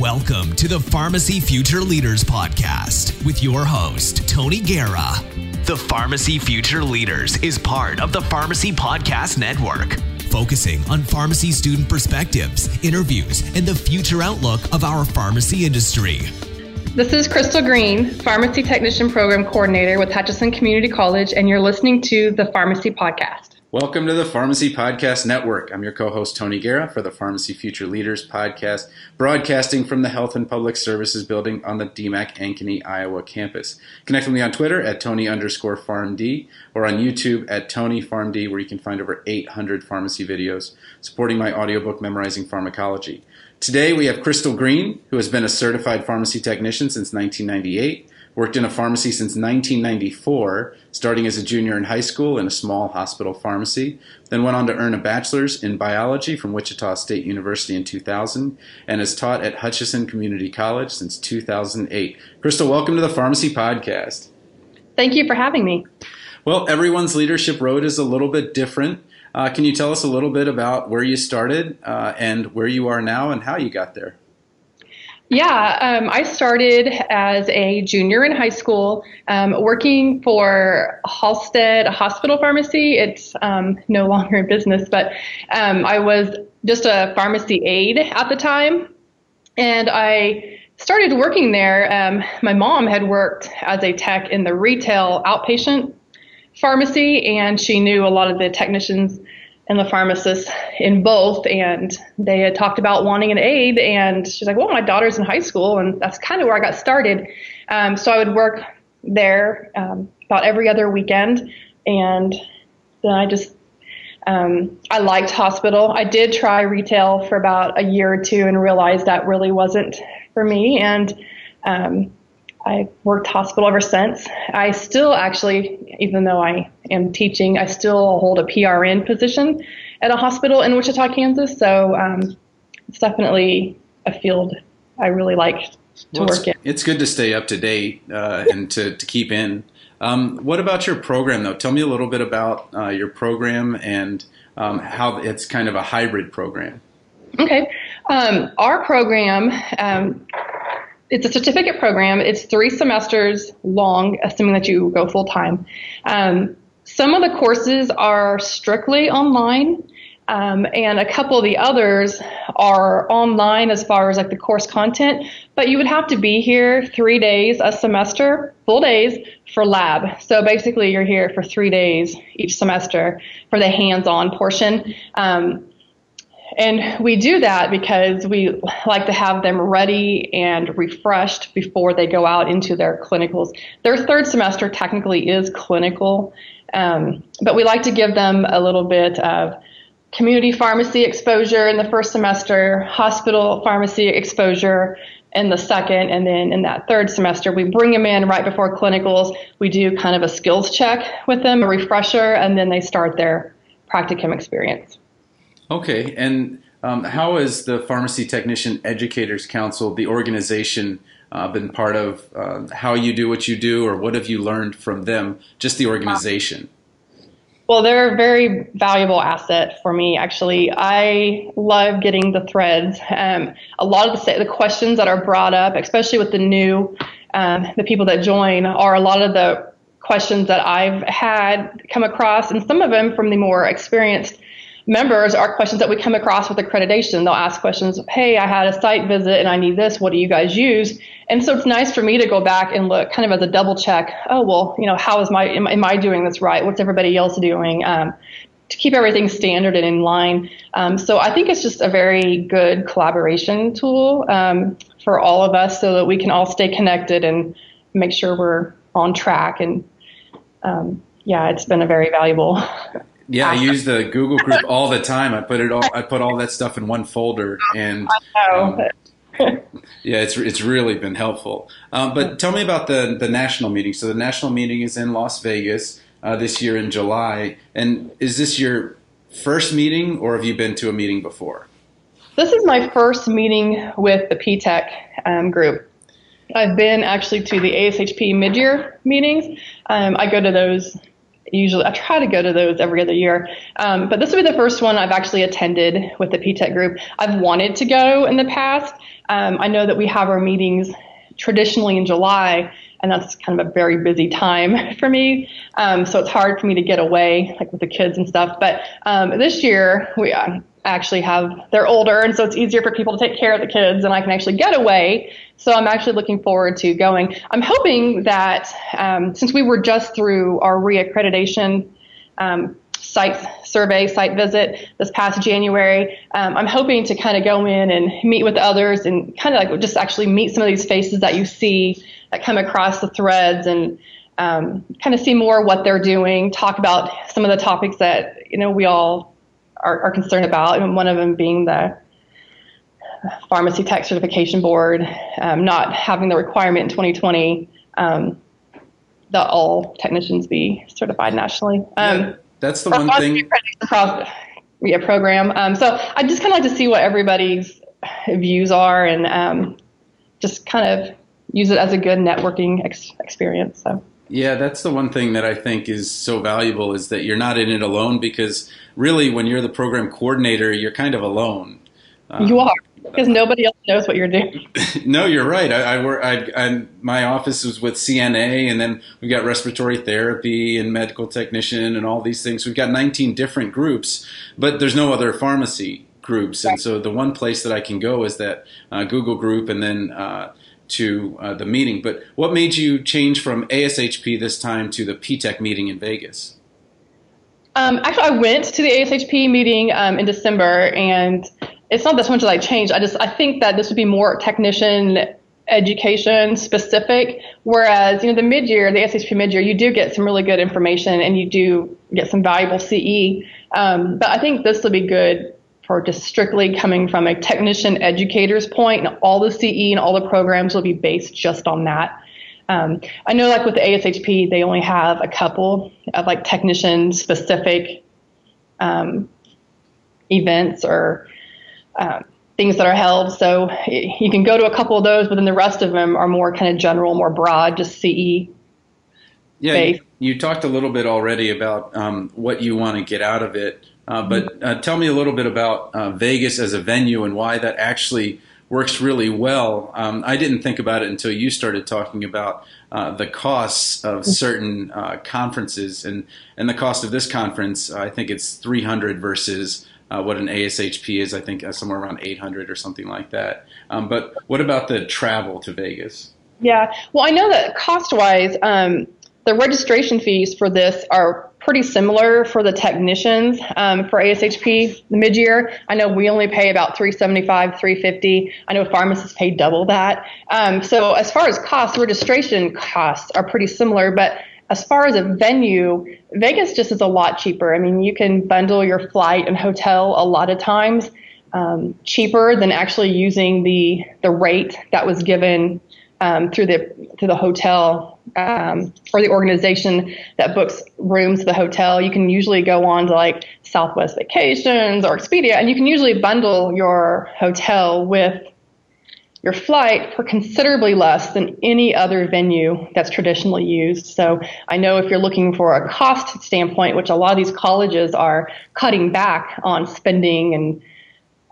Welcome to the Pharmacy Future Leaders Podcast with your host, Tony Guerra. The Pharmacy Future Leaders is part of the Pharmacy Podcast Network, focusing on pharmacy student perspectives, interviews, and the future outlook of our pharmacy industry. This is Crystal Green, Pharmacy Technician Program Coordinator with Hutchinson Community College, and you're listening to the Pharmacy Podcast. Welcome to the Pharmacy Podcast Network. I'm your co host, Tony Guerra, for the Pharmacy Future Leaders Podcast, broadcasting from the Health and Public Services building on the DMACC Ankeny, Iowa campus. Connect with me on Twitter at Tony underscore PharmD or on YouTube at Tony PharmD, where you can find over 800 pharmacy videos supporting my audiobook, Memorizing Pharmacology. Today we have Crystal Green, who has been a certified pharmacy technician since 1998 worked in a pharmacy since 1994, starting as a junior in high school in a small hospital pharmacy, then went on to earn a bachelor's in biology from Wichita State University in 2000, and has taught at Hutchinson Community College since 2008. Crystal, welcome to the Pharmacy Podcast. Thank you for having me. Well, everyone's leadership road is a little bit different. Uh, can you tell us a little bit about where you started uh, and where you are now and how you got there? Yeah, um, I started as a junior in high school um, working for Halstead Hospital Pharmacy. It's um, no longer in business, but um, I was just a pharmacy aide at the time. And I started working there. Um, my mom had worked as a tech in the retail outpatient pharmacy, and she knew a lot of the technicians and the pharmacist in both and they had talked about wanting an aide and she's like well my daughter's in high school and that's kind of where i got started. Um, so i would work there um, about every other weekend and then i just um, i liked hospital. I did try retail for about a year or two and realized that really wasn't for me and um, I worked hospital ever since. I still actually, even though I am teaching, I still hold a PRN position at a hospital in Wichita, Kansas. So um, it's definitely a field I really like to well, work in. It's good to stay up to date uh, and to, to keep in. Um, what about your program, though? Tell me a little bit about uh, your program and um, how it's kind of a hybrid program. Okay. Um, our program um, it's a certificate program. It's three semesters long, assuming that you go full time. Um, some of the courses are strictly online, um, and a couple of the others are online as far as like the course content. But you would have to be here three days a semester, full days for lab. So basically, you're here for three days each semester for the hands-on portion. Um, and we do that because we like to have them ready and refreshed before they go out into their clinicals. Their third semester technically is clinical, um, but we like to give them a little bit of community pharmacy exposure in the first semester, hospital pharmacy exposure in the second, and then in that third semester, we bring them in right before clinicals. We do kind of a skills check with them, a refresher, and then they start their practicum experience. Okay, and um, how has the Pharmacy Technician Educators Council, the organization, uh, been part of uh, how you do what you do, or what have you learned from them? Just the organization. Well, they're a very valuable asset for me. Actually, I love getting the threads. Um, a lot of the, the questions that are brought up, especially with the new, um, the people that join, are a lot of the questions that I've had come across, and some of them from the more experienced members are questions that we come across with accreditation. They'll ask questions, hey, I had a site visit and I need this. What do you guys use? And so it's nice for me to go back and look kind of as a double check. Oh, well, you know, how is my, am, am I doing this right? What's everybody else doing? Um, to keep everything standard and in line. Um, so I think it's just a very good collaboration tool um, for all of us so that we can all stay connected and make sure we're on track. And um, yeah, it's been a very valuable yeah, I use the Google group all the time. I put it all. I put all that stuff in one folder, and um, yeah, it's it's really been helpful. Um, but tell me about the the national meeting. So the national meeting is in Las Vegas uh, this year in July, and is this your first meeting, or have you been to a meeting before? This is my first meeting with the PTEC um, group. I've been actually to the ASHP mid-year meetings. Um, I go to those usually I try to go to those every other year. Um, but this will be the first one I've actually attended with the PTEC group. I've wanted to go in the past. Um, I know that we have our meetings traditionally in July, and that's kind of a very busy time for me. Um, so it's hard for me to get away, like with the kids and stuff. But um, this year we uh, actually have they're older, and so it's easier for people to take care of the kids, and I can actually get away. So I'm actually looking forward to going. I'm hoping that um, since we were just through our reaccreditation. Um, site survey, site visit this past January. Um, I'm hoping to kind of go in and meet with others and kind of like just actually meet some of these faces that you see that come across the threads and um, kind of see more what they're doing, talk about some of the topics that you know we all are, are concerned about, and one of them being the pharmacy tech certification board um, not having the requirement in 2020 um, that all technicians be certified nationally. Um, yeah, that's the one thing. Yeah, program. Um, so I just kind of like to see what everybody's views are and um, just kind of use it as a good networking ex- experience. So. Yeah, that's the one thing that I think is so valuable is that you're not in it alone because really when you're the program coordinator, you're kind of alone. Um, you are because nobody else knows what you're doing. no, you're right. I, I work. I, I, my office is with CNA, and then we've got respiratory therapy and medical technician and all these things. We've got 19 different groups, but there's no other pharmacy groups, and so the one place that I can go is that uh, Google group, and then. Uh, to uh, the meeting. But what made you change from ASHP this time to the PTEC meeting in Vegas? Um, actually, I went to the ASHP meeting um, in December, and it's not that much that I changed. I just I think that this would be more technician education specific. Whereas, you know, the mid year, the ASHP mid year, you do get some really good information and you do get some valuable CE. Um, but I think this will be good or just strictly coming from a technician educator's point, and all the CE and all the programs will be based just on that. Um, I know, like with the ASHP, they only have a couple of like technician specific um, events or um, things that are held. So you can go to a couple of those, but then the rest of them are more kind of general, more broad, just CE. Yeah, you, you, talked a little bit already about um, what you want to get out of it. Uh, but uh, tell me a little bit about uh, Vegas as a venue and why that actually works really well. Um, I didn't think about it until you started talking about uh, the costs of certain uh, conferences and and the cost of this conference. I think it's 300 versus uh, what an ASHP is. I think somewhere around 800 or something like that. Um, but what about the travel to Vegas? Yeah, well, I know that cost wise, um, the registration fees for this are pretty similar for the technicians um, for ASHP the mid-year. I know we only pay about 375, 350. I know pharmacists pay double that. Um, so as far as costs, registration costs are pretty similar, but as far as a venue, Vegas just is a lot cheaper. I mean, you can bundle your flight and hotel a lot of times um, cheaper than actually using the the rate that was given um, through the through the hotel um, or the organization that books rooms to the hotel. You can usually go on to like Southwest Vacations or Expedia, and you can usually bundle your hotel with your flight for considerably less than any other venue that's traditionally used. So I know if you're looking for a cost standpoint, which a lot of these colleges are cutting back on spending and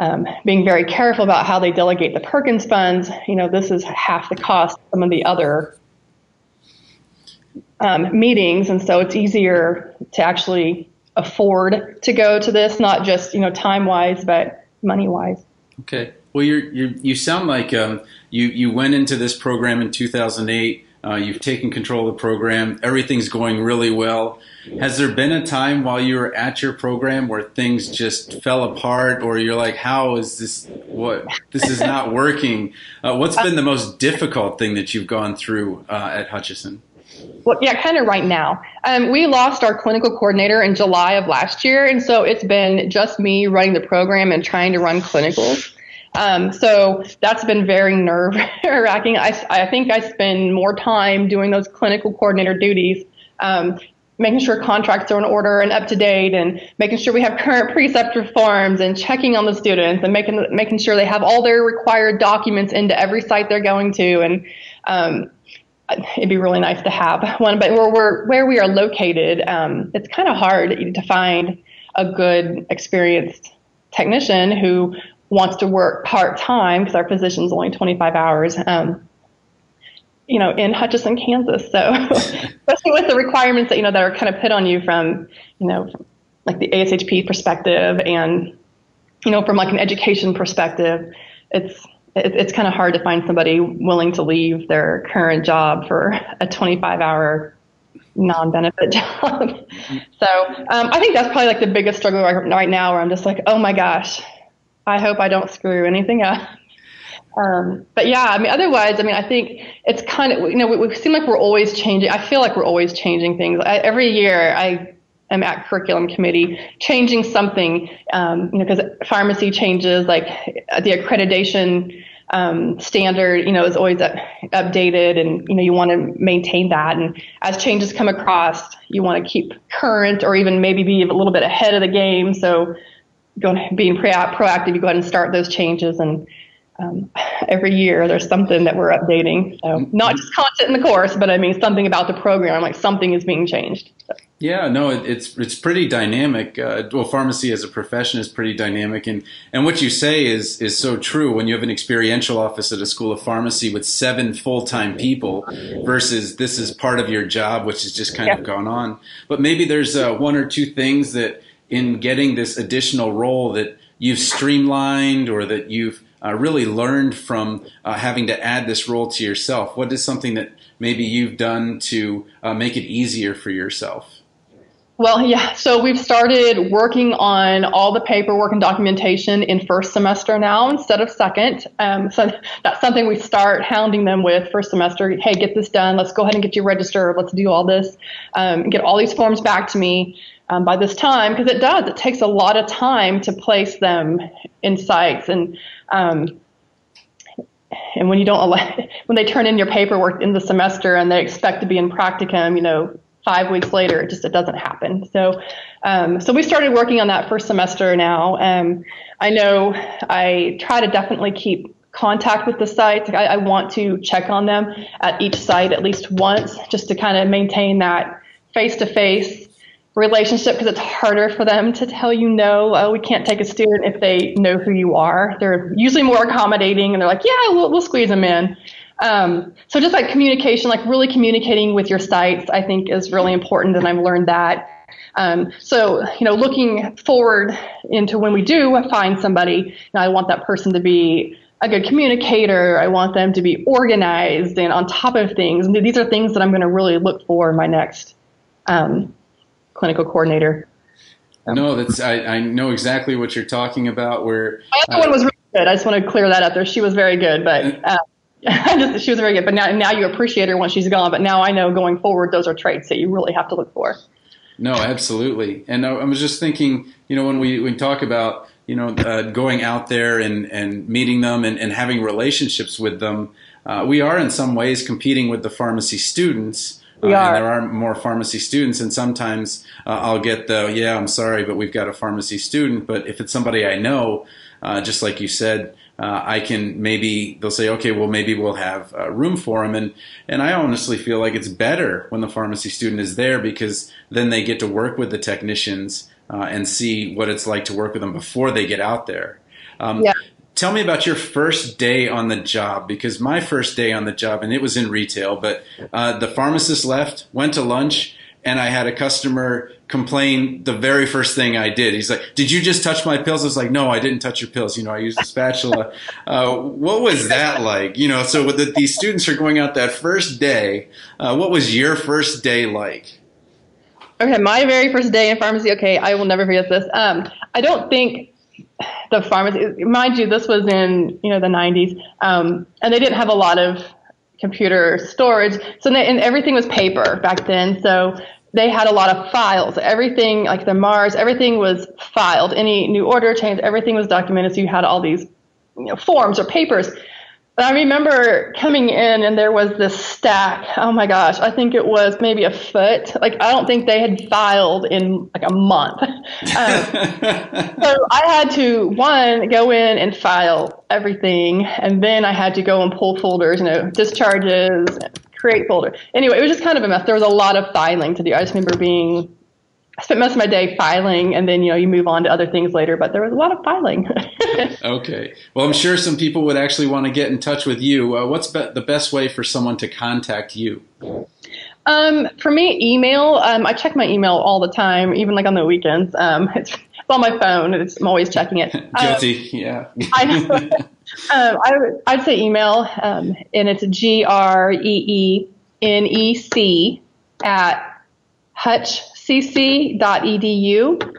um, being very careful about how they delegate the Perkins funds. You know, this is half the cost of some of the other um, meetings, and so it's easier to actually afford to go to this, not just you know time wise, but money wise. Okay. Well, you're, you're you sound like um, you you went into this program in 2008 uh, you've taken control of the program. Everything's going really well. Has there been a time while you were at your program where things just fell apart, or you're like, "How is this? What? This is not working." Uh, what's been the most difficult thing that you've gone through uh, at Hutchinson? Well, yeah, kind of right now. Um, we lost our clinical coordinator in July of last year, and so it's been just me running the program and trying to run clinicals. Um, so that's been very nerve wracking. I, I think I spend more time doing those clinical coordinator duties, um, making sure contracts are in order and up to date, and making sure we have current preceptor forms, and checking on the students, and making making sure they have all their required documents into every site they're going to, and um, it'd be really nice to have one. But where we're where we are located, um, it's kind of hard to find a good experienced technician who wants to work part time because our position is only 25 hours. Um, you know, in Hutchinson, Kansas. So, especially with the requirements that you know that are kind of put on you from, you know, like the ASHP perspective, and you know, from like an education perspective, it's it, it's kind of hard to find somebody willing to leave their current job for a 25 hour non-benefit job. so um, I think that's probably like the biggest struggle right, now, where I'm just like, oh my gosh, I hope I don't screw anything up. Um, but yeah, I mean, otherwise, I mean, I think it's kind of, you know, we, we seem like we're always changing. I feel like we're always changing things. I, every year I am at curriculum committee changing something, um, you know, because pharmacy changes, like the accreditation um, standard, you know, is always up, updated and, you know, you want to maintain that. And as changes come across, you want to keep current or even maybe be a little bit ahead of the game. So going, being proactive, you go ahead and start those changes and, um, every year there's something that we're updating. So not just content in the course, but I mean something about the program, like something is being changed. So. Yeah, no, it, it's it's pretty dynamic. Uh, well, pharmacy as a profession is pretty dynamic, and and what you say is is so true. When you have an experiential office at a school of pharmacy with seven full time people, versus this is part of your job, which has just kind yeah. of gone on. But maybe there's uh, one or two things that in getting this additional role that you've streamlined or that you've uh, really learned from uh, having to add this role to yourself? What is something that maybe you've done to uh, make it easier for yourself? Well, yeah. So we've started working on all the paperwork and documentation in first semester now instead of second. Um, so that's something we start hounding them with first semester. Hey, get this done. Let's go ahead and get you registered. Let's do all this. Um, get all these forms back to me um, by this time because it does. It takes a lot of time to place them in sites and um, and when you don't allow, when they turn in your paperwork in the semester and they expect to be in practicum, you know, five weeks later, it just it doesn't happen. So, um, so we started working on that first semester now. Um, I know I try to definitely keep contact with the sites. I, I want to check on them at each site at least once, just to kind of maintain that face to face relationship because it's harder for them to tell you no. Oh, we can't take a student if they know who you are. They're usually more accommodating and they're like, yeah, we'll, we'll squeeze them in. Um, so just like communication, like really communicating with your sites, I think is really important, and I've learned that. Um, so you know, looking forward into when we do find somebody, I want that person to be a good communicator. I want them to be organized and on top of things. And these are things that I'm going to really look for in my next um, clinical coordinator. Um, no, that's I, I, know exactly what you're talking about. Where my other uh, one was really good. I just want to clear that up there. She was very good, but uh, just, she was very good. But now now you appreciate her once she's gone. But now I know going forward, those are traits that you really have to look for. No, absolutely. And I was just thinking, you know, when we when we talk about you know uh, going out there and and meeting them and, and having relationships with them, uh, we are in some ways competing with the pharmacy students we uh, are. And there are more pharmacy students, and sometimes uh, I'll get the, yeah, I'm sorry, but we've got a pharmacy student. But if it's somebody I know, uh, just like you said, uh, I can maybe they'll say, okay, well maybe we'll have uh, room for him, and and I honestly feel like it's better when the pharmacy student is there because then they get to work with the technicians uh, and see what it's like to work with them before they get out there. Um, yeah tell me about your first day on the job because my first day on the job and it was in retail but uh, the pharmacist left went to lunch and i had a customer complain the very first thing i did. He's like did you just touch my pills? I was like no i didn't touch your pills. You know i used a spatula. Uh, what was that like? You know so the, these students are going out that first day uh, what was your first day like? Okay my very first day in pharmacy. Okay i will never forget this. Um, i don't think the pharmacy, mind you, this was in you know the 90s, um, and they didn't have a lot of computer storage, so they, and everything was paper back then. So they had a lot of files. Everything like the MARs, everything was filed. Any new order change, everything was documented. So you had all these you know, forms or papers. But I remember coming in and there was this stack. Oh my gosh, I think it was maybe a foot. Like I don't think they had filed in like a month. Um, so I had to one go in and file everything, and then I had to go and pull folders, you know, discharges, create folder. Anyway, it was just kind of a mess. There was a lot of filing to do. I just remember being I spent most of my day filing, and then you know you move on to other things later. But there was a lot of filing. okay. Well, I'm sure some people would actually want to get in touch with you. Uh, what's be- the best way for someone to contact you? Um, for me, email. Um, I check my email all the time, even like on the weekends. Um, it's, it's on my phone. It's, I'm always checking it. Guilty. yeah. I know. um, I, I'd say email, um, and it's G R E E N E C at hutchcc.edu.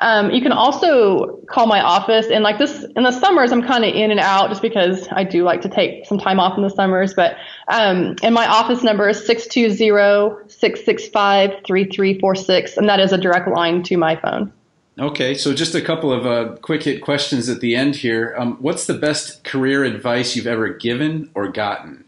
Um, you can also call my office and like this in the summers I'm kind of in and out just because I do like to take some time off in the summers but um, and my office number is 620-665-3346 and that is a direct line to my phone. Okay, so just a couple of uh, quick hit questions at the end here. Um, what's the best career advice you've ever given or gotten?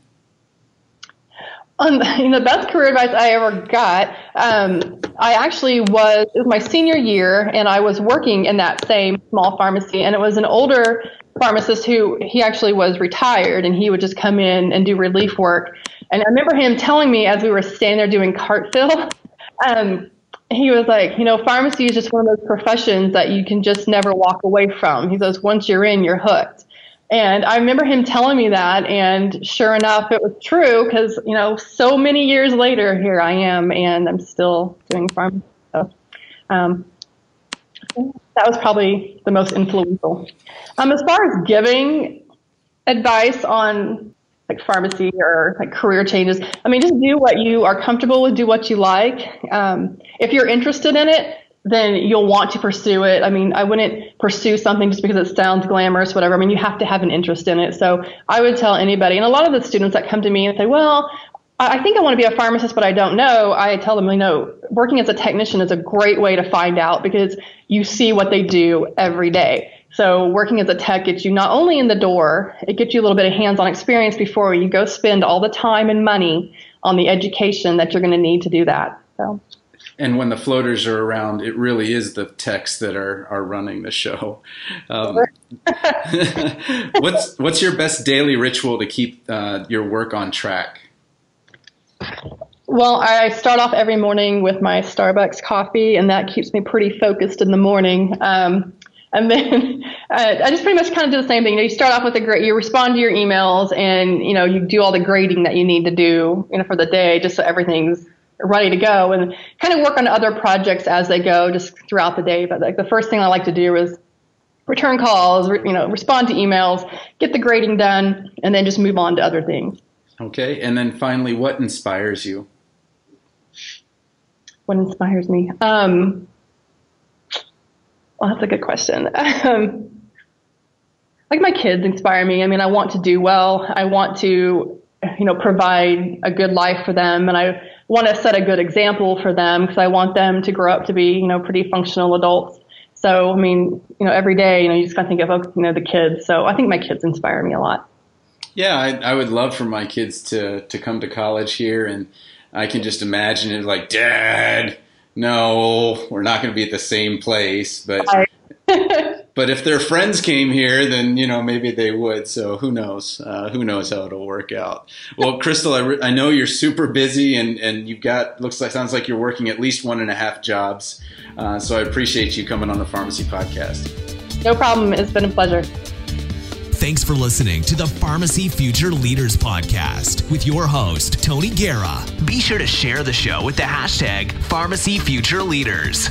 Um, the best career advice I ever got, um, I actually was, it was my senior year, and I was working in that same small pharmacy, and it was an older pharmacist who he actually was retired, and he would just come in and do relief work. And I remember him telling me as we were standing there doing cart fill, um, he was like, you know, pharmacy is just one of those professions that you can just never walk away from. He says, once you're in, you're hooked. And I remember him telling me that, and sure enough, it was true because, you know, so many years later, here I am, and I'm still doing pharmacy. So, um, that was probably the most influential. Um, as far as giving advice on like pharmacy or like career changes. I mean, just do what you are comfortable with, do what you like. Um, if you're interested in it, then you'll want to pursue it. I mean, I wouldn't pursue something just because it sounds glamorous, whatever. I mean, you have to have an interest in it. So I would tell anybody, and a lot of the students that come to me and say, well, I think I want to be a pharmacist, but I don't know. I tell them, you know, working as a technician is a great way to find out because you see what they do every day. So working as a tech gets you not only in the door, it gets you a little bit of hands-on experience before you go spend all the time and money on the education that you're going to need to do that. So. And when the floaters are around, it really is the techs that are, are running the show. Um, what's what's your best daily ritual to keep uh, your work on track? Well, I start off every morning with my Starbucks coffee, and that keeps me pretty focused in the morning. Um, and then uh, I just pretty much kind of do the same thing. You, know, you start off with a great, you respond to your emails, and you know you do all the grading that you need to do, you know, for the day, just so everything's ready to go, and kind of work on other projects as they go, just throughout the day. But like the first thing I like to do is return calls, you know, respond to emails, get the grading done, and then just move on to other things. Okay, and then finally, what inspires you? What inspires me? Um, well, that's a good question. Um, like my kids inspire me. I mean, I want to do well. I want to, you know, provide a good life for them, and I want to set a good example for them because I want them to grow up to be, you know, pretty functional adults. So, I mean, you know, every day, you know, you just kind of think of, oh, you know, the kids. So I think my kids inspire me a lot. Yeah, I, I would love for my kids to to come to college here, and I can just imagine it like, Dad, no, we're not going to be at the same place. But but if their friends came here, then you know maybe they would. So who knows? Uh, who knows how it'll work out? Well, Crystal, I, re- I know you're super busy and and you've got looks like sounds like you're working at least one and a half jobs. Uh, so I appreciate you coming on the Pharmacy Podcast. No problem. It's been a pleasure. Thanks for listening to the Pharmacy Future Leaders Podcast with your host, Tony Guerra. Be sure to share the show with the hashtag Pharmacy Future Leaders.